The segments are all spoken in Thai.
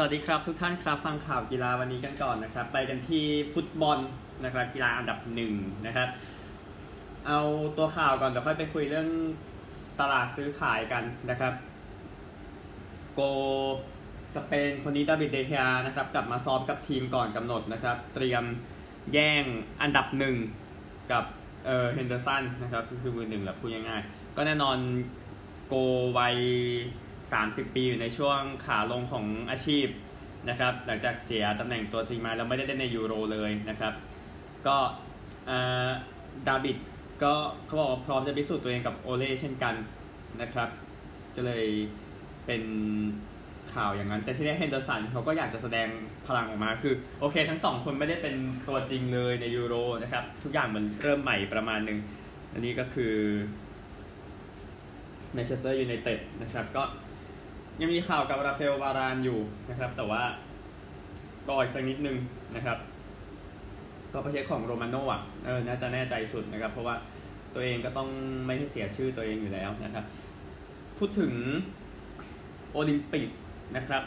สวัสดีครับทุกท่านครับฟังข่าวกีฬาวันนี้กันก่อนนะครับ ไปกันที่ฟุตบอลนะครับกีฬาอันดับหนึ่งนะครับเอาตัวข่าวก่อนเดี๋ยวค่อยไปคุยเรื่องตลาดซื้อขายกันนะครับ โกลสเปนคนนี้ดาวิดเดเคอานะครับกลับมาซ้อมกับทีมก่อนกำหนดนะครับ เตรียมแย่งอันดับหนึ่งกับเออเฮนเดอร์สันนะครับก็คือมือหนึ่งแหละพูดง่ายๆก็แน่นอนโกวัย 30 ปีอยู่ในช่วงขาลงของอาชีพนะครับ หลังจากเสียตำแหน่งตัวจริงมาแล้วไม่ได้เล่นในยูโรเลยนะครับ ก็ดาบิดก็เขาบอกว่าพร้อมจะพิสูจน์ตัวเองกับโอเล่เช่นกันนะครับก็เลยเป็นข่าวอย่างนั้น แต่ที่ได้เฮนเดอร์สันเขาก็อยากจะแสดงพลังออกมาคือ โอเค ทั้งสองคนไม่ได้เป็นตัวจริงเลยในยูโรนะครับ ทุกอย่างมันเริ่มใหม่ประมาณหนึ่งอันนี้ก็คือแมนเชสเตอร์ยูไนเต็ดนะครับ ก็ ยังมีข่าวกับราฟาเอลวารานอยู่นะครับ แต่ว่ารออีกสักนิดนึงนะครับ ก็ประเช็คของโรมาโน่อะเออน่าจะแน่ใจสุดนะครับ เพราะว่าตัวเองก็ต้องไม่ให้เสียชื่อตัวเองอยู่แล้วนะครับ พูดถึงโอลิมปิกนะครับ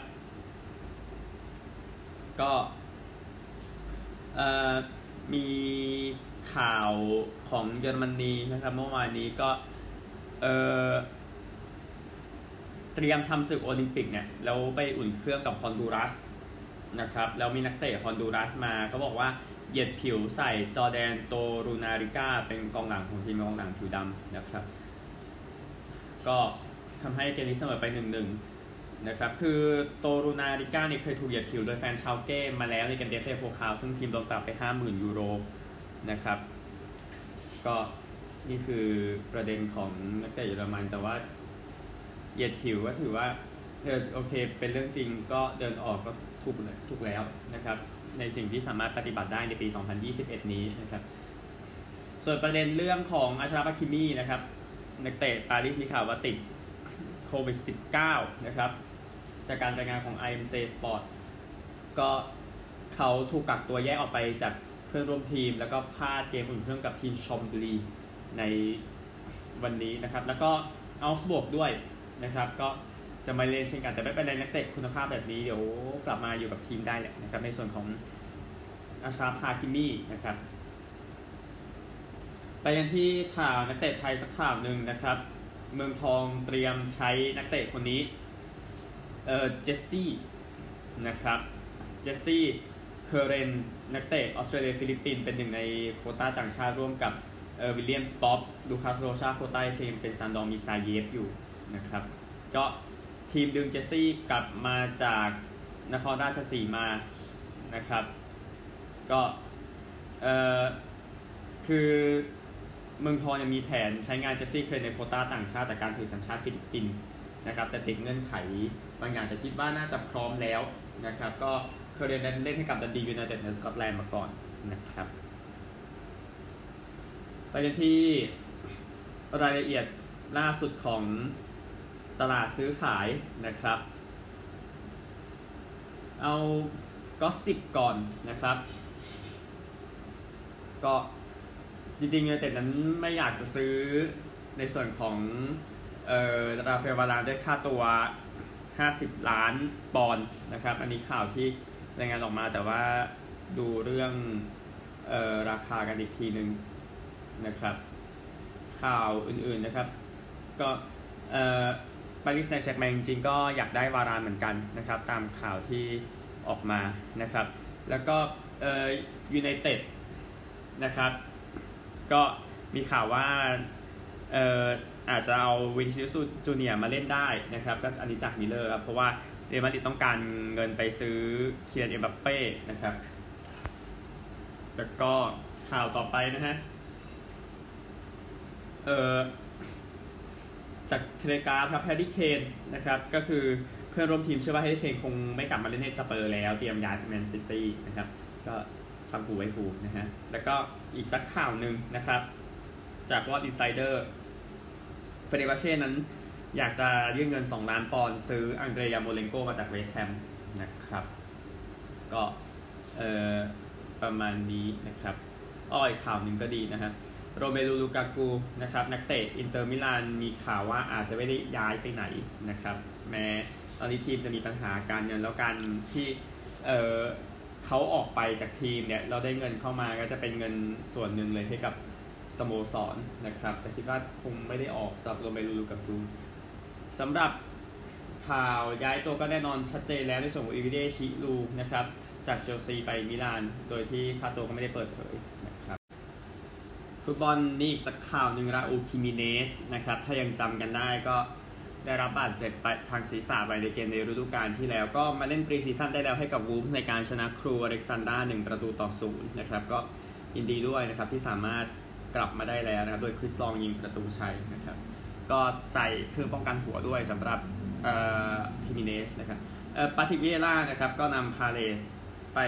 ก็มีข่าวของเยอรมนีนะครับ เมื่อวานนี้ก็เออ เตรียมทำศึกโอลิมปิกเนี่ยแล้วไปอุ่นเครื่องกับฮอนดูรัสนะครับแล้วมีนักเตะฮอนดูรัสมาเขาบอกว่าเหยียดผิวใส่จอแดนโตรูนาริก้าเป็นกองหลังของทีมกองหลังผิวดำนะครับ ก็ทำให้เกมนี้เสมอไปหนึ่งหนึ่งนะครับคือโตรูนาริก้าเนี่ยเคยถูกเหยียดผิวโดยแฟนชาลเก้มาแล้วในเกมเดเอฟเบโพคาลซึ่งทีมโดนปรับไป 50,000 ยูโรนะครับ ก็นี่คือประเด็นของนักเตะเยอรมันแต่ว่า เหยียดผิวก็ถือว่าเออโอเคเป็นเรื่องจริงก็เดินออกก็ถูกถูกแล้วนะครับ ในสิ่งที่สามารถปฏิบัติได้ในปี 2021 นี้นะครับส่วนประเด็นเรื่องของอาชราปัคิมีนะครับนักเตะปารีสมีข่าวว่าติดโควิด -19 นะครับ จากการรายงานของ IMC Sport ก็เขาถูกกักตัวแยกออกไปจากเพื่อนร่วมทีม แล้วก็พลาดเกมอุ่นเครื่องกับทีมชอมบลีในวันนี้นะครับ แล้วก็เอาสบวกด้วย นะครับ ก็จะมาเล่นเช่นกันแต่ไม่เป็นไรนักเตะคุณภาพแบบนี้เดี๋ยวกลับมาอยู่กับทีมได้แหละนะครับในส่วนของอาชาพาคิมี่นะครับ ไปกันที่ข่าวนักเตะไทยสักข่าวหนึ่งนะครับ เมืองทองเตรียมใช้นักเตะคนนี้เออเจสซี่นะครับเจสซี่เคอร์เรนนักเตะออสเตรเลียฟิลิปปินส์เป็นหนึ่งในโควต้าต่างชาติร่วมกับเออวิลเลียนป๊อปป์ลูคัสโรชาโควต้าเอเชียเป็นซาร์ดอร์มีร์ซาเยฟอยู่ นะครับ ก็ทีมดึงเจสซี่กลับมาจากนครราชสีมานะครับ ก็เอ่อคือเมืองทองยังมีแผนใช้งานเจสซี่เคอร์เรนในโควต้าต่างชาติจากการถือสัญชาติฟิลิปปินส์นะครับ แต่ติดเงื่อนไขบางอย่างแต่คิดว่าน่าจะพร้อมแล้วนะครับ ก็เคอร์เรนเล่นให้กับดันดียูไนเต็ดในสกอตแลนด์มาก่อนนะครับไปกันที่รายละเอียดล่าสุดของ ตลาดซื้อขายนะครับ เอา gossip ก่อนนะครับ ก็จริงๆเนี่ยแต่นั้นไม่อยากจะซื้อในส่วนของเอ่อราฟาเอลวาลานได้ค่าตัว 50 ล้านปอนด์นะครับ อันนี้ข่าวที่รายงานออกมาแต่ว่าดูเรื่องเอ่อราคากันอีกทีหนึ่งนะครับ ข่าวอื่นๆนะครับ ก็เอ่อ ปารีสแซงต์แชร์แมงจริงก็อยากได้วารานเหมือนกันนะครับ ตามข่าวที่ออกมานะครับ แล้วก็เอ่อยูไนเต็ดนะครับ ก็มีข่าวว่าเอ่ออาจจะเอาวินิซิอุสจูเนียมาเล่นได้นะครับ ก็อันนี้จากมิเรอร์ครับเพราะว่าเรอัลมาดริดต้องการเงินไปซื้อเคียนเอ็มบัปเป้นะครับ แล้วก็ข่าวต่อไปนะฮะเอ่อ จากเทเลกราฟครับแฮร์รี่เคนนะครับก็คือเพื่อนร่วมทีมเชื่อว่าแฮร์รี่เคนคงไม่กลับมาเล่นให้สเปอร์แล้ว เตรียมย้ายไปแมนซิตี้นะครับก็ฟังหูไว้หูนะฮะแล้วก็อีกสักข่าวหนึ่งนะครับ จากฟุตบอลอินไซเดอร์เฟเนร์บาห์เช่นั้นอยากจะยื่นเงิน 2 ล้านปอนด์ซื้ออังเดรยาร์โมเลนโกมาจากเวสต์แฮมนะครับก็เอ่อประมาณนี้นะครับอ้ออีกข่าวหนึ่งก็ดีนะฮะ โรเมลูลูกากูนะครับนักเตะอินเตอร์มิลานมีข่าวว่าอาจจะไม่ได้ย้ายไปไหนนะครับ แม้ตอนนี้ทีมจะมีปัญหาการเงินแล้วการที่เออเขาออกไปจากทีมเนี่ยเราได้เงินเข้ามาก็จะเป็นเงินส่วนหนึ่งเลยให้กับสโมสรนะครับ แต่คิดว่าคงไม่ได้ออกสำหรับโรเมลูลูกากูสำหรับข่าวย้ายตัวก็แน่นอนชัดเจนแล้วในส่วนของโอลิวิเยร์ชิรูด์นะครับจากเชลซีไปมิลาน โดยที่ค่าตัวก็ไม่ได้เปิดเผย ฟุตบอลนี่อีกสักข่าวหนึ่งราอูลฮิเมเนซนะครับ ถ้ายังจำกันได้ก็ได้รับบาดเจ็บไปทางศีรษะไปในเกมในฤดูกาลที่แล้วก็มาเล่น pre-season ได้แล้วให้กับวูล์ฟในการชนะครูว์อเล็กซานดราหนึ่งประตูต่อศูนย์นะครับก็ยินดีด้วยนะครับที่สามารถกลับมาได้แล้วนะครับ โดยคริสลองยิงประตูชัยนะครับ ก็ใส่เครื่องป้องกันหัวด้วยสำหรับฮิเมเนซนะครับปาทริควิเอร่านะครับก็นำพาเลซไป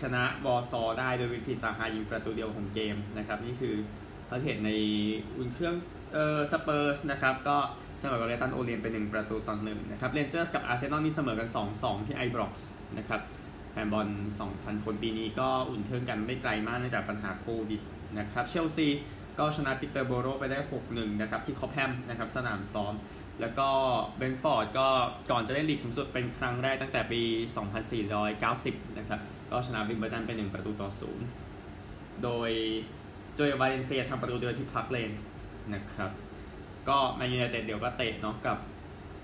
ชนะวอลซอลล์ได้โดยวิลฟรีดซาฮายิงประตูเดียวของเกมนะครับ นี่คือ เราเห็นในอุ่นเครื่องเออสเปอร์สนะครับก็เสมอกับเลย์ตันโอเรียนท์ไป1ประตูต่อหนึ่งนะครับเรนเจอร์สกับอาร์เซนอลนี่เสมอกัน 2-2 ที่ไอบร็อกส์นะครับแฟนบอล 2,000 คนปีนี้ก็อุ่นเครื่องกันไม่ไกลมากเนื่องจากปัญหาโควิดนะครับเชลซีก็ชนะปีเตอร์โบโรไปได้ 6-1 นะครับที่คอปแฮมนะครับสนามซ้อม แล้วก็เบรนท์ฟอร์ดก็ก่อนจะได้ลีกสูงสุดเป็นครั้งแรกตั้งแต่ปี 2490 นะครับก็ชนะวิมเบิลดันไป 1 ประตูต่อ 0 โดย โจเอลวาเลนเซียทำประตูเยือนที่พลาวเลนนะครับ ก็แมนยูไนเต็ดเดี๋ยวก็เตะเนาะกับ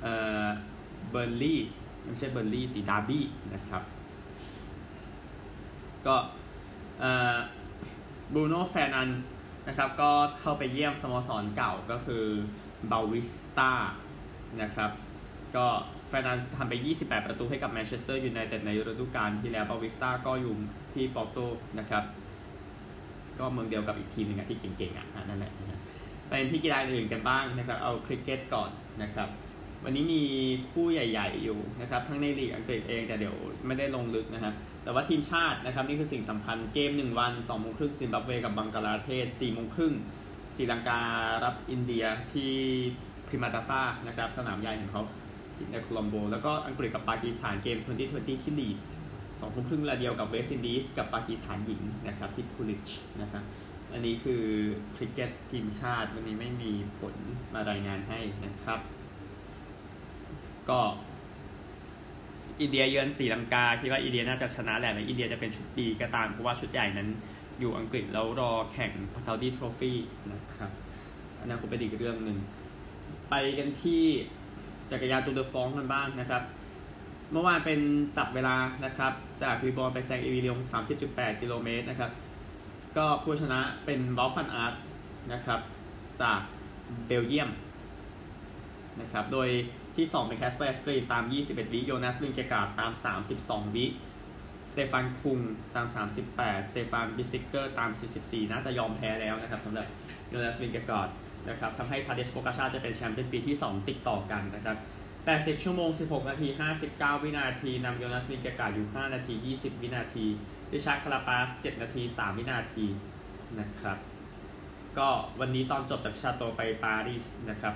เอ่อเบอร์ลี่ไม่ใช่เบอร์ลี่สิดาร์บี้นะครับ ก็เอ่อบรูโน่แฟร์นันเดสนะครับก็เข้าไปเยี่ยมสโมสรเก่าก็คือบัววิสตานะครับก็แฟร์นันเดสทำไป 28 ประตูให้กับแมนเชสเตอร์ยูไนเต็ดในฤดูกาลที่แล้วบัววิสตาก็อยู่ที่ปอร์โตนะครับ ก็เมืองเดียวกับอีกทีมหนึ่งที่เก่งๆอะนั่นแหละนะไปที่กีฬาอื่นกันบ้างนะครับเอาคริกเก็ตก่อนนะครับวันนี้มีคู่ใหญ่ๆอยู่นะครับทั้งในลีกอังกฤษเองแต่เดี๋ยวไม่ได้ลงลึกนะครับแต่ว่าทีมชาตินะครับนี่คือสิ่งสำคัญเกม 1 วัน2โมงครึ่งซิมบับเวกับบังกลาเทศ4โมงครึ่งศรีลังการับอินเดียที่เปรมาดาซานะครับสนามใหญ่ของเขาในโคลัมโบ แล้วก็อังกฤษกับปากีสถานเกม 2020 ที่ลีดส์ สองทุ่มครึ่งเวลาเดียวกับเวสต์อินดีสกับปากีสถานหญิงนะครับที่คูลิดจ์นะครับอันนี้คือคริกเก็ตทีมชาติวันนี้ไม่มีผลมารายงานให้นะครับ ก็อินเดียเยือนศรีลังกาคิดว่าอินเดียน่าจะชนะแหละแม้อินเดียจะเป็นชุด B ก็ตาม เพราะว่าชุดใหญ่นั้นอยู่อังกฤษแล้วรอแข่งพาตาวดีโทรฟี่นะครับอันนั้นคงเป็นอีกเรื่องหนึ่ง ไปกันที่จักรยานตูร์เดอฟรองซ์กันบ้างนะครับ เมื่อวานเป็นจับเวลานะครับ จากลีบูร์นไปแซงเตมิลียง30.8 กิโลเมตรนะครับ ก็ผู้ชนะเป็นเวาต์ฟานอาร์ตนะครับ จากเบลเยียมนะครับ โดยที่ 2 เป็นแคสเปอร์แอสกรีนตาม 21 วิโยนัสวินเกกาตาม 32 วิสเตฟานคุงตาม 38 สเตฟานบิสเซกเกอร์ตาม 44 น่าจะยอมแพ้แล้วนะครับสำหรับโยนัสวินเกกาดนะครับทำให้ทาเดชโปกาชาจะเป็นแชมป์เป็นปีที่ 2 ติดต่อกันนะครับ 80 ชั่วโมง 16 นาที 59 วินาทีนำโยนัสวินเกกาอยู่ 5 นาที 20 วินาทีริชาร์ดคาราปาซ 7 นาที 3 วินาทีนะครับ ก็วันนี้ตอนจบจากชาโตไปปารีสนะครับ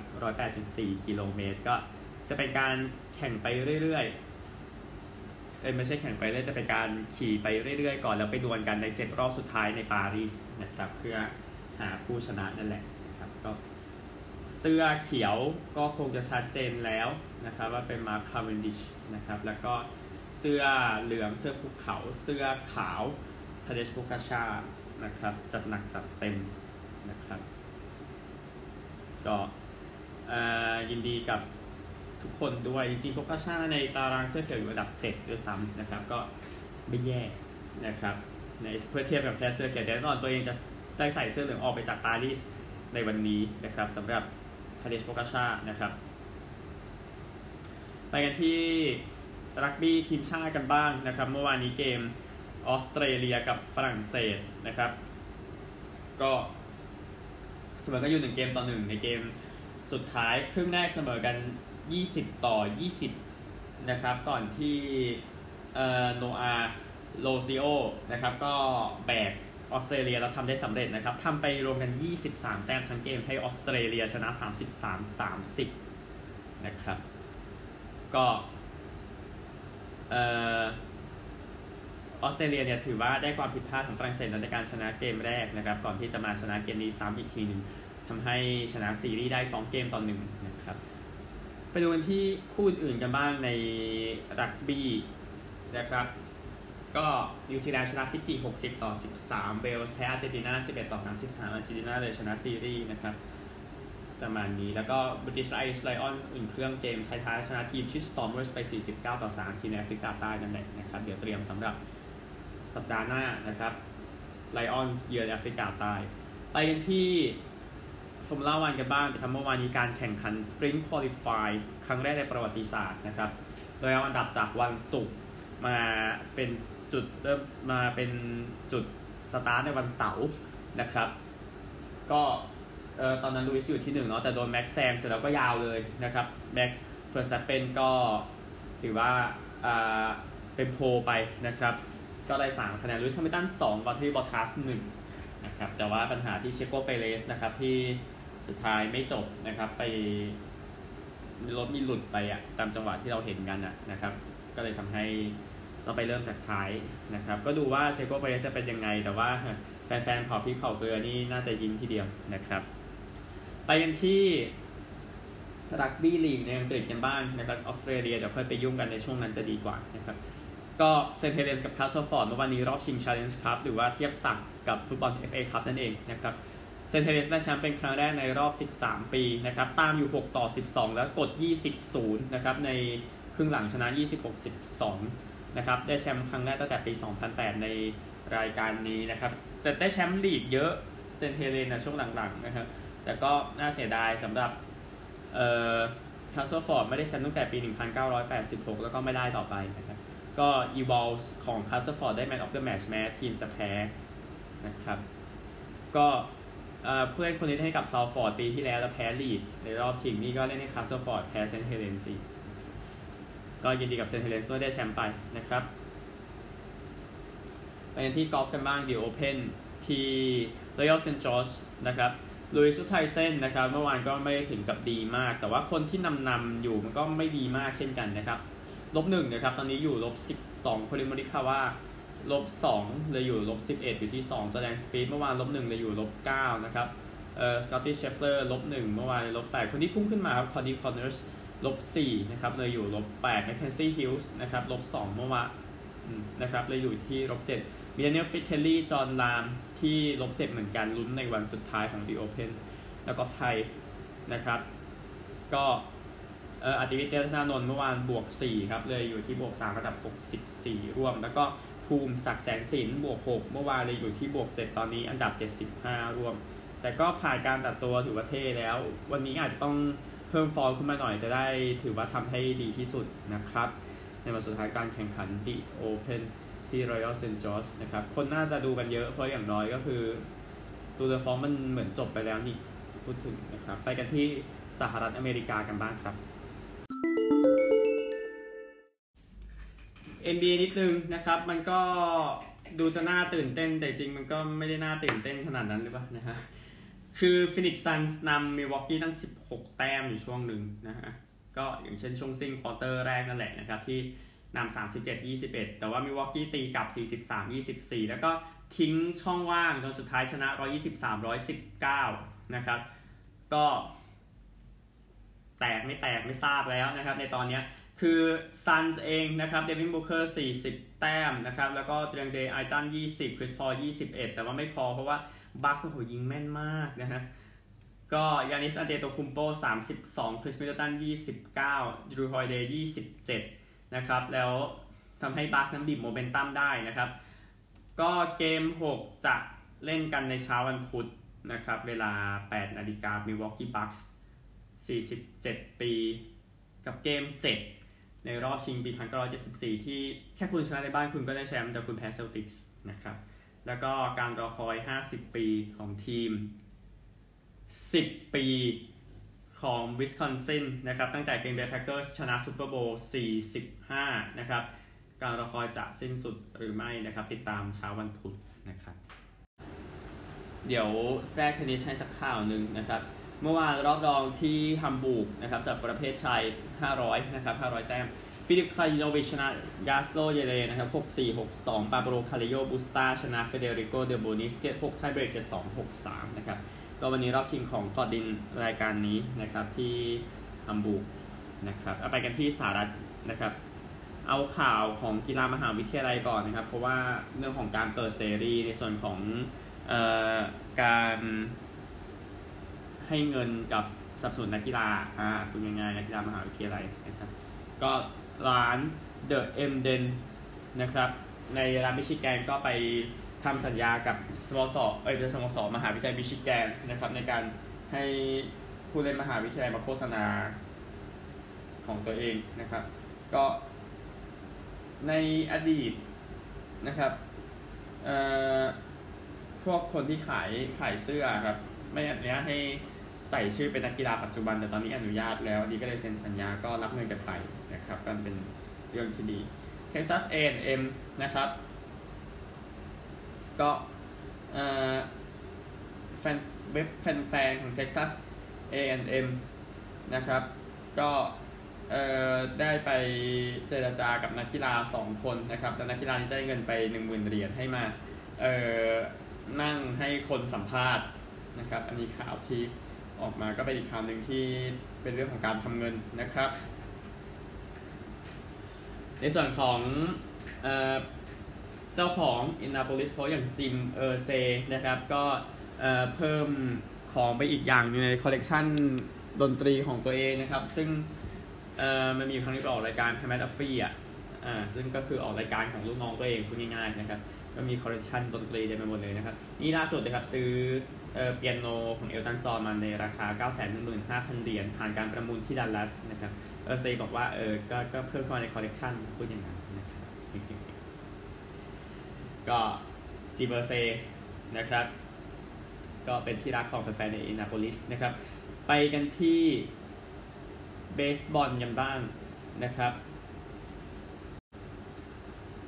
108.4 กิโลเมตร ก็จะเป็นการแข่งไปเรื่อยๆ เอ้ยไม่ใช่แข่งไปเรื่อยจะเป็นการขี่ไปเรื่อยๆ ก่อนแล้วไปดวลกันในเจ็ดรอบสุดท้ายในปารีสนะครับ เพื่อหาผู้ชนะนั่นแหละนะครับก็เสื้อเขียวก็คงจะชัดเจนแล้ว นะครับว่าเป็นมาร์คคาร์เวนดิชนะครับแล้วก็เสื้อเหลืองเสื้อภูเขาเสื้อขาวทาเดชโพคาชานะครับจัดหนักจัดเต็มนะครับก็ยินดีกับทุกคนด้วย จริงๆโพกาชาในตารางเสื้อเขียวอยู่อันดับ 7 ด้วยซ้ำนะครับ ก็ไม่แย่นะครับในเพื่อเทียบกับแค่เสื้อเขียวแต่แน่นอนตัวเองจะได้ใส่เสื้อเหลืองออกไปจากปารีสในวันนี้นะครับสำหรับทาเดชโพกาชานะครับ ไปกันที่รักบี้ทีมชาติกันบ้างนะครับ เมื่อวานนี้เกมออสเตรเลียกับฝรั่งเศสนะครับ ก็เสมอกันอยู่หนึ่งเกมต่อหนึ่งในเกมสุดท้ายครึ่งแรกเสมอกัน 20 ต่อ 20 นะครับ ก่อนที่เอ่อโนอาโลซิโอนะครับ ก็แบกออสเตรเลียแล้วทำได้สำเร็จนะครับทำไปรวมกัน 23 แต้มทั้งเกมให้ออสเตรเลียชนะ 33-30 นะครับ ก็เออออสเตรเลียเนี่ยถือว่าได้ความผิดพลาดของฝรั่งเศสในการชนะเกมแรกนะครับ ก่อนที่จะมาชนะเกมนี้ซ้ำอีกทีหนึ่งทำให้ชนะซีรีส์ได้ 2 เกมต่อหนึ่งนะครับ ไปดูกันที่คู่อื่นกันบ้างในรักบี้นะครับ ก็นิวซีแลนด์ชนะฟิจิ 60 ต่อ 13 เวลส์แพ้อาร์เจนตินา 11 ต่อ 33 อาร์เจนตินาเลยชนะซีรีส์นะครับ ประมาณนี้ แล้วก็บริ t ไอ s ์ไลออนอุ่นเครื่องเกมไท้ายๆชนะทีมชิสตอมเวอร์สไป 49 ต่อ 3 ทีมในแอฟริกาใต้นั่นแหละนะครับ เดี๋ยวเตรียมสำหรับสัปดาห์หน้านะครับไลออนเยือนแอฟริกาใต้ ไปกันที่ฟอร์มูล่าวันกันบ้างนะครับเมื่อวานนี้การแข่งขัน Sprint Qualify ครั้งแรกในประวัติศาสตร์นะครับ โดยเอาอันดับจากวันศุกร์มาเป็นจุดเริ่มมาเป็นจุดสตาร์ทในวันเสาร์นะครับ ก็ เออตอนนั้นลูอิสอยู่ที่หนึ่งเนาะแต่โดนแม็กซ์แซงเสร็จแล้วก็ยาวเลยนะครับแม็กซ์เวอร์สแตปเพนก็ถือว่าอ่าเป็น pole ไปนะครับ ก็ได้ 3 คะแนนลุยส์แฮมิลตัน2วัลต์เทรีบอตทาส1นะครับแต่ว่าปัญหาที่เชโกเปเรสนะครับที่สุดท้ายไม่จบนะครับไปรถมีหลุดไปอะตามจังหวะที่เราเห็นกันอะนะครับก็เลยทำให้เราไปเริ่มจากท้ายนะครับ ก็ดูว่าเชโกเปเรสจะเป็นยังไง แต่ว่าแฟนๆเผาพริกเผาเกลือนี่น่าจะยิ้มทีเดียวนะครับ ไปกันที่รักบี้ลีกในอังกฤษกันบ้างนะครับออสเตรเลียเดี๋ยวค่อยไปยุ่งกันในช่วงนั้นจะดีกว่านะครับก็เซนต์เฮเลนส์กับคาสเซิลฟอร์ดเมื่อวานนี้รอบชิง Challenge Cup หรือว่าเทียบศักดิ์กับฟุตบอล FA Cup นั่นเองนะครับเซนต์เฮเลนส์ได้แชมป์เป็นครั้งแรกในรอบ 13 ปีนะครับตามอยู่ 6 ต่อ 12 แล้วกด 20 0 นะครับในครึ่งหลังชนะ 26 12 นะครับได้แชมป์ครั้งแรกตั้งแต่ปี 2008 ในรายการนี้นะครับแต่ได้แชมป์ลีกเยอะเซนต์เฮเลนส์นะช่วงหลังๆนะครับ แต่ก็น่าเสียดายสำหรับเอ่อคาสเซิลฟอร์ดไม่ได้แชมป์ตั้งแต่ปี 1986 แล้วก็ไม่ได้ต่อไปนะครับ ก็อีวอลส์ของคาสเซิลฟอร์ดได้ man of the match แม้ทีมจะแพ้นะครับ ก็เพื่อนคนนี้ให้กับซัลฟอร์ดปีที่แล้วแล้วแพ้ลีดส์ในรอบชิงนี่ก็เล่นให้คาสเซิลฟอร์ดแพ้เซนต์เฮเลนส์ก็ยินดีกับเซนต์เฮเลนส์ด้วยได้แชมป์ไปนะครับไปที่กอล์ฟกันบ้าง The Open ที่ Royal St. George นะครับ ลุยอูสต์ไฮเซนนะครับ เมื่อวานก็ไม่ถึงกับดีมาก แต่ว่าคนที่นำนำอยู่มันก็ไม่ดีมากเช่นกันนะครับลบหนึ่งนะครับ ตอนนี้อยู่ลบสิบสองคอลลินโมริคาว่าลบสองเลยอยู่ลบสิบเอ็ดอยู่ที่สองจอร์แดนสปีธเมื่อวานลบหนึ่งเลยอยู่ลบเก้านะครับเอ่อสกอตตี้เชฟเฟลอร์ลบหนึ่งเมื่อวานลบแปดคนที่พุ่งขึ้นมาครับคอรีย์คอนเนอร์สลบสี่นะครับเลยอยู่ลบแปดแมคเคนซี่ฮิวจ์สนะครับลบสองเมื่อวานนะครับเลยอยู่ที่ลบเจ็ด ดีแลนฟริตเทลลี่ จอนราห์ม ที่ลบเจ็ดเหมือนกันลุ้นในวันสุดท้ายของ The Open แล้วก็ไทยนะครับ ก็เอ่ออติวิชญ์เจนวัฒนานนท์เมื่อวานบวก 4 ครับ เลยอยู่ที่บวก 3 ระดับ 64 ร่วม แล้วก็ภูมิศักดิ์แสนสินบวก 6 เมื่อวานเลยอยู่ที่บวก 7 ตอนนี้อันดับ 75 ร่วม แต่ก็ผ่านการตัดตัวถือว่าเท่แล้ว วันนี้อาจจะต้องเพิ่มฟอร์มขึ้นมาหน่อยจะได้ถือว่าทำให้ดีที่สุดนะครับ ในวันสุดท้ายการแข่งขัน The Open ที่ Royal St. George นะครับ คนน่าจะดูกันเยอะเพราะอย่างน้อยก็คือตัวเดอฟอร์มมันเหมือนจบไปแล้วนี่พูดถึงนะครับ ไปกันที่สหรัฐอเมริกากันบ้างครับ NBA นิดนึงนะครับ มันก็ดูจะน่าตื่นเต้นแต่จริงมันก็ไม่ได้น่าตื่นเต้นขนาดนั้นหรือเปล่านะฮะคือฟินิกซ์ซันส์นำมิวอกกี้ตั้ง 16 แต้มอยู่ช่วงหนึ่งนะฮะ ก็อย่างเช่นช่วงสิ้น quarter แรกนั่นแหละนะครับที่ นำ37-21 แต่ว่ามิวอกกี้ตีกลับ 43-24 แล้วก็ทิ้งช่องว่างจนสุดท้ายชนะ 123-119 นะครับ ก็แตกไม่แตกไม่ทราบแล้วนะครับ ในตอนนี้คือซันส์เองนะครับเดวินบูเคอร์40 แต้มนะครับ แล้วก็ดีอันเดรเอย์ตัน20 คริสพอล21 แต่ว่าไม่พอเพราะว่าบัคส์โหยิงแม่นมากนะฮะก็ยานิสอันเดโตคุนโป32 คริสมิดเดิลตัน29จรูฮอลิเดย์27 นะครับ แล้วทำให้บัคส์นั้นบีบโมเมนตัมได้นะครับ ก็เกม 6 จะเล่นกันในเช้าวันพุธนะครับ เวลา 8 นาฬิกามิวอกกี้บัคส์47 ปี กับเกม 7 ในรอบชิงปี 1974 ที่แค่คุณชนะในบ้านคุณก็ได้แชมป์แต่คุณแพ้เซลติกส์นะครับ แล้วก็การรอคอย 50 ปีของทีม 10 ปี ของวิสคอนซินนะครับตั้งแต่กรีนเบย์แพคเกอร์สชนะซูเปอร์โบวล์45 นะครับการรอคอยจะสิ้นสุดหรือไม่นะครับ ติดตามเช้าวันพุธนะครับ เดี๋ยวแทรกเทนนิสให้สักข่าวหนึ่งนะครับ เมื่อวานรอบรองที่ฮัมบูร์กนะครับสำหรับประเภทชาย 500 นะครับ 500 แต้ม ฟิลิปคราจิโนวิชชนะยาสโลเยเลนะครับ 6-4 6-2 ปาโบลคาร์เรโญบุสตาชนะเฟเดริโกเดโบนิส 7-6 tiebreak 7-2 6-3 นะครับ ก็วันนี้รอบชิงของคอร์ตดินรายการนี้นะครับที่ฮัมบูร์กนะครับเอาไปกันที่สหรัฐนะครับ เอาข่าวของกีฬามหาวิทยาลัยก่อนนะครับ เพราะว่าเรื่องของการเปิดเสรีในส่วนของออการให้เงินกับสับสนนักกีฬาอ่าคุณยังไงนักกีฬามหาวิทยาลัยนะครับ ก็ร้าน The M Den นะครับ ในรัฐมิชิแกนก็ไป ทำสัญญากับสโมสรเอ้ยเป็นสโมสรมหาวิทยาลัยมิชิแกนนะครับ ในการให้ผู้เล่นมหาวิทยาลัยมาโฆษณาของตัวเองนะครับ ก็ในอดีตนะครับพวกคนที่ขายขายเสื้อครับ ไม่อนุญาตให้ใส่ชื่อเป็นนักกีฬาปัจจุบัน แต่ตอนนี้อนุญาตแล้วดีก็เลยเซ็นสัญญาก็รับเงินกันไปนะครับกันเป็นเรื่องที่ดี Texas A&M นะครับ ก็แฟนเว็บแฟนๆของ Texas A&M นะครับ ก็ได้ไปเจรจากับนักกีฬา 2 คนนะครับแต่นักกีฬานี้ได้เงินไป 10,000 เหรียญให้มานั่งให้คนสัมภาษณ์นะครับ อันนี้ข่าวที่ออกมาก็เป็นอีกข่าวหนึ่งที่เป็นเรื่องของการทำเงินนะครับ ในส่วนของ เจ้าของอินนาโปลิสโคอย่างจิมเออร์เซนะครับก็เพิ่มของไปอีกอย่างในคอลเลกชันดนตรีของตัวเองนะครับ ซึ่งเออมันมีครั้งที่ออกรายการ h a m ด d ฟ f อะอ่าซึ่งก็คือออกรายการของลูกน้องตัวเองพูดง่ายๆนะครับก็มีคอลเลกชันดนตรีเต็มไปหมดเลยนะครับ นี่ล่าสุดนะครับซื้อเเปียโนของเอลตันจอมาในราคา 915,000 เหรียญผ่านการประมูลที่ดัลลัสนะครับเออเซบอกว่าเออก็ก็เพิ่มเข้ามาในคอลเลกชันพูดอย่างนั้น ก็จิมเออร์เซนะครับ ก็เป็นที่รักของแฟนๆในอินเดียนาโปลิสนะครับ ไปกันที่เบสบอลกันบ้างนะครับ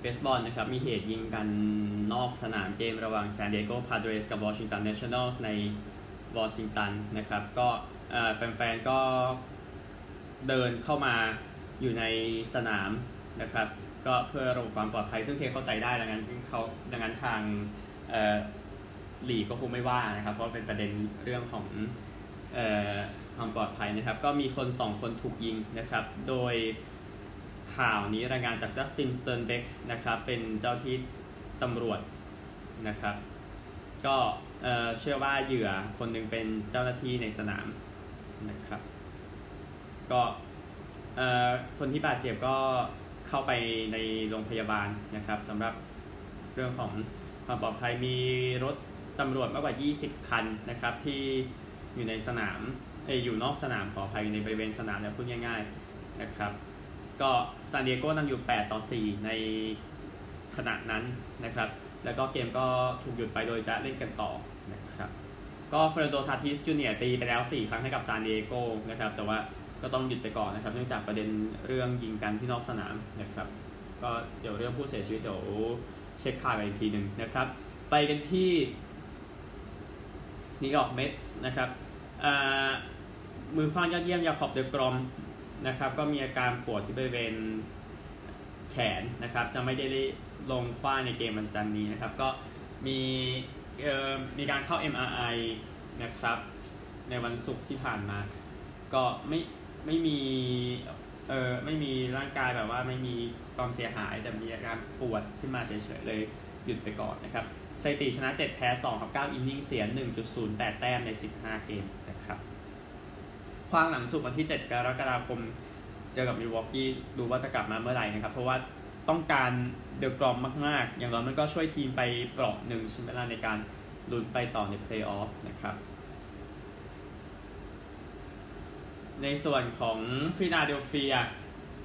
เบสบอลนะครับ มีเหตุยิงกันนอกสนามเกมระหว่างซานดิเอโกพาเดรสกับวอชิงตันเนชั่นแนลส์ในวอชิงตันนะครับ ก็แฟนๆก็เดินเข้ามาอยู่ในสนามนะครับ ก็เพื่อระบบความปลอดภัยซึ่งเคเข้าใจได้ดังนั้นเขาดังนั้นทางหลีกก็คงไม่ว่านะครับ เพราะเป็นประเด็นเรื่องของความปลอดภัยนะครับ ก็มีคนสองคนถูกยิงนะครับ โดยข่าวนี้รายงานจากดัสตินสเตนเบกนะครับ เป็นเจ้าที่ตำรวจนะครับ ก็เชื่อว่าเหยื่อคนหนึ่งเป็นเจ้าหน้าที่ในสนามนะครับ ก็คนที่บาดเจ็บก็ เข้าไปในโรงพยาบาลนะครับสำหรับเรื่องของความปลอดภัยมีรถตำรวจมากกว่า 20 คันนะครับที่อยู่ในสนามเออยู่นอกสนามขออภัยในบริเวณสนามแล้วพูดง่ายๆนะครับ ก็ซานดิเอโกนำอยู่ 8 ต่อ 4 ในขณะนั้นนะครับ แล้วก็เกมก็ถูกหยุดไปโดยจะเล่นกันต่อนะครับ ก็เฟอร์นานโดทาติสจูเนียร์ตีไปแล้ว 4 ครั้งให้กับซานดิเอโกนะครับแต่ว่า ก็ต้องหยุดไปก่อนนะครับ เนื่องจากประเด็นเรื่องยิงกันที่นอกสนามนะครับ ก็เดี๋ยวเรื่องผู้เสียชีวิตเดี๋ยวเช็คข่าวไปอีกทีหนึ่งนะครับ ไปกันที่นิวยอร์กเม็ตส์นะครับมือคว้างยอดเยี่ยมเจค็อบเดอกรอมนะครับ ก็มีอาการปวดที่บริเวณแขนนะครับ จะไม่ได้ลงคว้าในเกมวันจันนี้นะครับ ก็มีมีการเข้า MRI นะครับ ในวันศุกร์ที่ผ่านมา ก็ไม่ ไม่มีเออไม่มีร่างกายแบบว่าไม่มีความเสียหายแต่มีอาการปวดขึ้นมาเฉยๆเลยหยุดไปก่อนนะครับสถิติชนะ 7 แพ้ 2 กับ 9 อินนิ่งเสีย 1.08 แต้มใน 15 เกมนะครับคว้างหลังสุดวันที่ 7 กรกฎาคม เจอกับมิวอกกี้ดูว่าจะกลับมาเมื่อไหร่นะครับ เพราะว่าต้องการเดอกรอมมาก ๆ อย่างน้อยมันก็ช่วยทีมไปเปลาะหนึ่งชิ้นเวลาในการลุ้นไปต่อในเพลย์ออฟนะครับ ในส่วนของฟิลาเดลเฟีย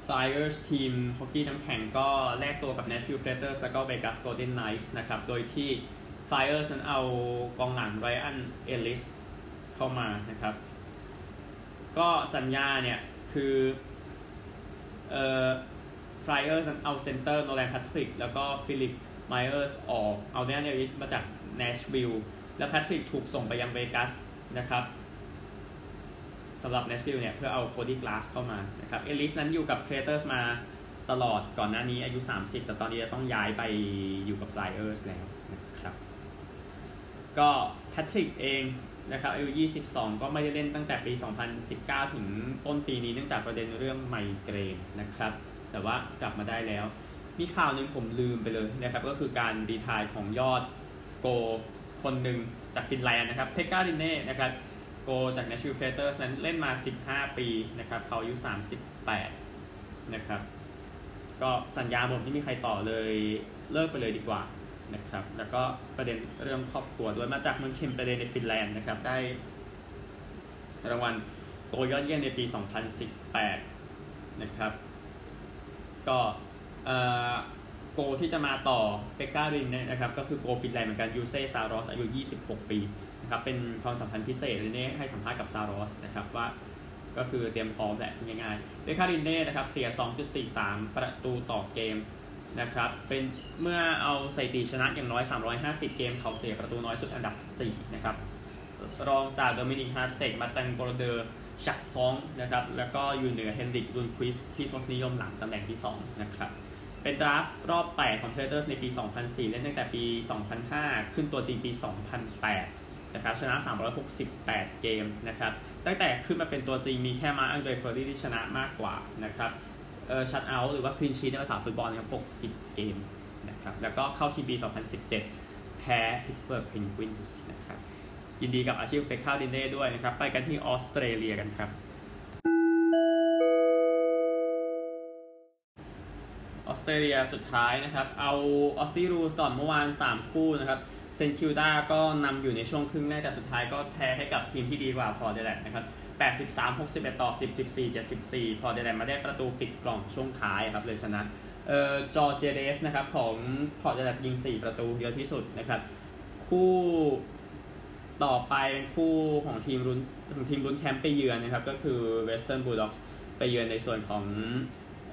Flyers ทีมฮอกกี้น้ำแข็งก็แลกตัวกับ Nashville Predators แล้วก็ Vegas Golden Knights นะครับ โดยที่ Flyers นั้นเอากองหลังไรอันเอลิสเข้ามานะครับ ก็สัญญาเนี่ยคือเอ่อ Flyers นั้นเอา center โนแลนแพทริกแล้วก็ฟิลิปไมเออร์สออก เอาเนเอลิสมาจาก Nashville แล้วแพทริกถูกส่งไปยังเวกัสนะครับ สำหรับเนชวิลเนี่ยเพื่อเอาโคดี้กลาสเข้ามานะครับเอลิสนั้นอยู่กับ Predators มาตลอดก่อนหน้านี้อายุ 30 แต่ตอนนี้จะต้องย้ายไปอยู่กับ Flyers แล้วนะครับ ก็แพทริกเองนะครับอายุ 22 ก็ไม่ได้เล่นตั้งแต่ปี 2019 ถึงต้นปีนี้เนื่องจากประเด็นเรื่องไมเกรนนะครับ แต่ว่ากลับมาได้แล้ว มีข่าวหนึ่งผมลืมไปเลยนะครับ ก็คือการรีทายของยอดโกคนหนึ่งจากฟินแลนด์นะครับเทกาดินเน่นะครับ โกจาก Nashville Predators นั้นเล่นมา 15 ปีนะครับเขาอายุ 38 นะครับ ก็สัญญาหมดไม่มีใครต่อเลยเลิกไปเลยดีกว่านะครับ แล้วก็ประเด็นเรื่องครอบครัวด้วยมาจากเมืองเคมประเด็นในฟินแลนด์นะครับ ได้รางวัลโกยอดเยี่ยมในปี 2018 นะครับ ก็โกที่จะมาต่อเปกการินเน่นะครับ ก็คือโกฟินแลนด์เหมือนกันยูเซซารอสอายุ 26 ปี ครับเป็นความสัมพันธ์พิเศษเลยรินเน่ให้สัมภาษณ์กับซารอสนะครับว่าก็คือเตรียมพร้อมแหละง่ายๆเปกการินเน่นะครับเสีย 2.43 ประตูต่อเกมนะครับเป็นเมื่อเอาสถิติชนะอย่างน้อย 350 เกมเขาเสียประตูน้อยสุดอันดับ 4 นะครับ รองจากโดมินิกฮาเซกมาร์ตินโบรเดอร์ฌาคส์พลองต์นะครับแล้วก็อยู่เหนือเฮนริกลุนด์ควิสต์ที่ทศนิยมหลังตำแหน่งที่ 2 นะครับเป็น draft รอบ 8 ของ Predators ในปี 2004 เล่นตั้งแต่ปี 2005 ขึ้นตัวจริงปี 2008 นะครับชนะ 368 เกมนะครับตั้งแต่ขึ้นมาเป็นตัวจริงมีแค่มาร์กอังเดรเฟลอรี่ที่ชนะมากกว่านะครับเออ shutout หรือว่า clean sheet ในภาษาฟุตบอลนะครับ60 เกมนะครับแล้วก็เข้าชิงปี 2017 แพ้พิตสเบิร์กเพนกวินส์นะครับยินดีกับอาชีพเปคข้าวดินเน่ด้วยนะครับ ไปกันที่ออสเตรเลียกันครับออสเตรเลียสุดท้ายนะครับ เอาAussie Rules ก่อนเมื่อวาน 3 คู่นะครับ เซนต์คิลดาก็นำอยู่ในช่วงครึ่งแรกแต่สุดท้ายก็แพ้ให้กับทีมที่ดีกว่าพอร์ตแอดิเลดนะครับ83 61 ต่อ 10 14 74 พอร์ตแอดิเลดมาได้ประตูปิดกล่องช่วงท้ายครับเลยชนะเอ่อจอร์จิอาเดสนะครับของพอร์ตแอดิเลดยิง 4 ประตูเยอะที่สุดนะครับคู่ต่อไปเป็นคู่ของทีมลุ้นของทีมลุ้นแชมป์ไปเยือนนะครับก็คือเวสเทิร์นบูลด็อกส์ไปเยือนในส่วนของ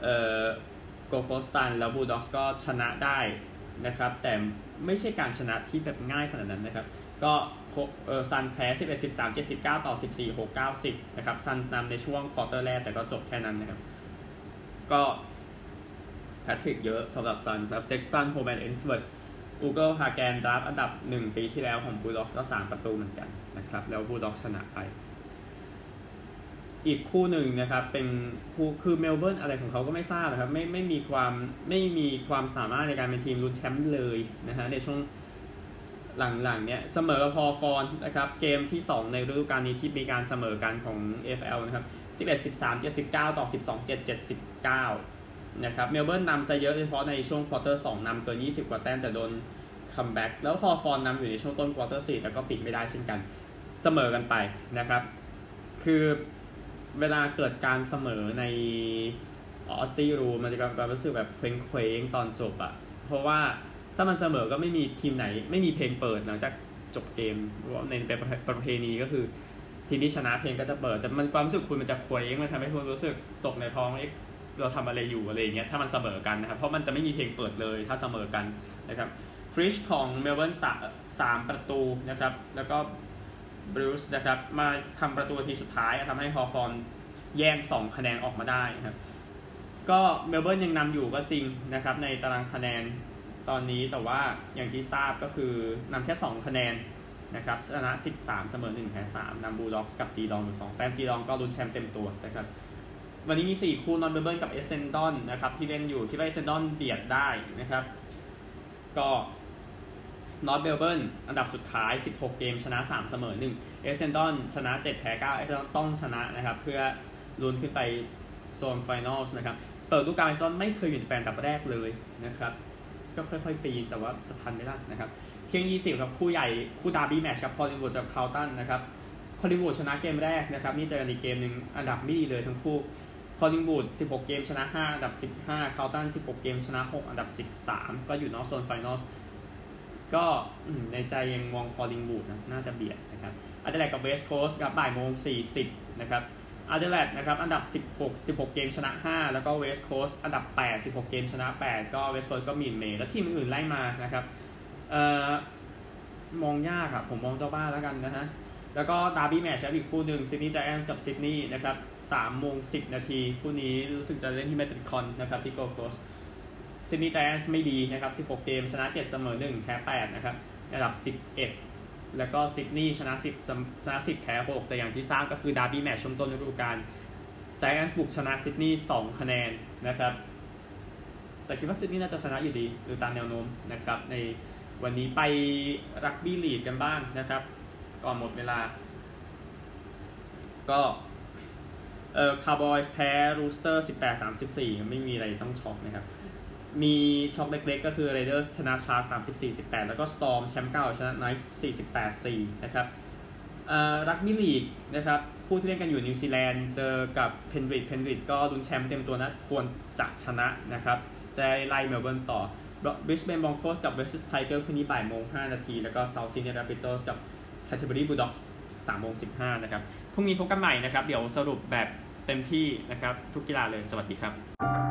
เอ่อโกโคซันแล้วบูลด็อกส์ก็ชนะได้นะครับแต่ ไม่ใช่การชนะที่แบบง่ายขนาดนั้นนะครับ ก็เออซันแพ้ 11 13 79 ต่อ 14 6 9 10 นะครับซันนำในช่วงควอเตอร์แรก แต่ก็จบแค่นั้นนะครับ ก็แพทริกเยอะสำหรับซันครับเซ็กซันโฮแมนเอนสเวิร์ดอูเกิลฮาแกนดราฟอันดับ 1 ปีที่แล้วของบูลด็อกส์ก็ 3 ประตูเหมือนกันนะครับ แล้วบูลด็อกชนะไป อีกคู่หนึ่งนะครับเป็นคู่คือเมลเบิร์นอะไรของเขาก็ไม่ทราบนะครับไม่ไม่มีความไม่มีความสามารถในการเป็นทีมลุ้นแชมป์เลยนะฮะในช่วงหลังๆเนี่ยเสมอฮอว์ธอร์นนะครับเกมที่ 2 ในฤดูกาลนี้ที่มีการเสมอกันของ AFL นะครับ11 13 79 ต่อ 12 7 79 นะครับเมลเบิร์นนำซะเยอะโดยเฉพาะในช่วง quarter 2นำเกิน 20 กว่าแต้มแต่โดน comeback แล้วฮอว์ธอร์นนำอยู่ในช่วงต้น quarter 4แต่ก็ปิดไม่ได้เช่นกันเสมอกันไปนะครับ คือ เวลาเกิดการเสมอในออสซี่รูมันจะแบบรู้สึกแบบเคว้งเคว้งตอนจบอะเพราะว่าถ้ามันเสมอก็ไม่มีทีมไหน ไม่มีเพลงเปิดหลังจากจบเกมในเป็นประเพณีก็คือ ทีมที่ชนะเพลงก็จะเปิด แต่มันความรู้สึกคุณมันจะเคว้งมันทำให้คุณรู้สึกตกในท้องเอ๊ะเราทำอะไรอยู่อะไรอย่างเงี้ยถ้ามันเสมอกันนะครับเพราะมันจะไม่มีเพลงเปิดเลยถ้าเสมอกันนะครับฟริชของเมลเบิร์นสามประตูนะครับแล้วก็ บรูซนะครับมาทำประตูทีสุดท้ายทำให้ฮอว์ธอร์นแย่ง2คะแนนออกมาได้นะครับก็เมลเบิร์นยังนำอยู่ก็จริงนะครับในตารางคะแนนตอนนี้แต่ว่าอย่างที่ทราบก็คือนำแค่ 2 คะแนนนะครับชนะ 13 เสมอ1แพ้3นำบูลด็อกส์กับจีลองอยู่2แต้มจีลองก็ลุ้นแชมป์เต็มตัวนะครับวันนี้มี 4 คู่นอร์ทเมลเบิร์นกับเอเซนดอนนะครับที่เล่นอยู่คิดว่าเอเซนดอนเบียดได้นะครับ ก็ นอร์ทเมลเบิร์นอันดับสุดท้าย 16 เกมชนะ 3 เสมอ 1 เอเซนดอนชนะ 7 แพ้ 9 เอเซนดอนต้องชนะนะครับเพื่อลุ้นขึ้นไปโซน finals นะครับเปิดฤดูกาลเอเซนดอนไม่เคยอยู่ในแปดอันดับแรกเลยนะครับก็ค่อย ๆ ปีนแต่ว่าจะทันไหมล่ะนะครับเที่ยง 20ครับคู่ใหญ่คู่ derby match กับคอลลิงวูดกับคาร์ลตันนะครับคอลลิงวูดชนะเกมแรกนะครับนี่เจอกันอีกเกมหนึ่งอันดับไม่ดีเลยทั้งคู่คอลลิงวูด16 เกมชนะ 5 อันดับ 15คาร์ลตัน16 เกมชนะ 6 อันดับ 13 ก็อยู่นอกโซน finals ก็ในใจยังมองคอลลิงวูดนะน่าจะเบียดนะครับอาร์เดเลดกับเวสต์โคสต์กับบ่ายโมง40นะครับอาร์เดเลดนะครับอันดับ 16 16 เกมชนะ 5 แล้วก็เวสต์โคสต์อันดับ 8 16 เกมชนะ 8 ก็เวสต์โคสต์ก็มีนเมย์แล้วทีมอื่นไล่มานะครับเอ่อมองยากครับผมมองเจ้าบ้านแล้วกันนะฮะแล้วก็ derby match อีกคู่หนึ่งซิดนีย์ไจแอนส์กับซิดนีย์นะครับ3โมง10นาที คู่นี้รู้สึกจะเล่นที่เมทริคอนนะครับที่โกลด์โคสต์ ซิดนีย์ไจแอนส์ไม่ดีนะครับ 16 เกม ชนะ 7 เสมอ 1 แพ้ 8 นะครับอันดับ 11 แล้วก็ซิดนีย์ชนะ 10 ชนะ 10 แพ้ 6 แต่อย่างที่ทราบก็คือ derby match ช่วงต้นฤดูกาลไจแอนส์บุกชนะซิดนีย์ 2 คะแนนนะครับ แต่คิดว่าซิดนีย์น่าจะชนะอยู่ดีดูตามแนวโน้มนะครับในวันนี้ไปรักบี้ลีกกันบ้างนะครับ ก่อนหมดเวลา ก็เอ่อคาวบอยส์แพ้รูสเตอร์ 18 34 ไม่มีอะไรต้องช็อกนะครับ มีช็อกเล็กๆ ก็คือเรเดอร์ชนะชาร์ก34 18 แล้วก็สตอร์มแชมป์เก่าชนะไนท์48 4 นะครับรักบี้ลีกนะครับคู่ที่เล่นกันอยู่นิวซีแลนด์เจอกับเพนริธเพนริธก็ลุ้นแชมป์เต็มตัวนะควรจะชนะนะครับจะไล่เมลเบิร์นต่อบริสเบนบรองโคส์กับเวสต์ไทเกอร์คืนนี้บ่ายโมง 5 นาที แล้วก็เซาท์ซิดนีย์แรบบิโทส์กับแคนเทอร์บิวรีบูลด็อกส์3โมง 15 นะครับพรุ่งนี้พบกันใหม่นะครับ เดี๋ยวสรุปแบบเต็มที่นะครับ ทุกกีฬาเลยสวัสดีครับ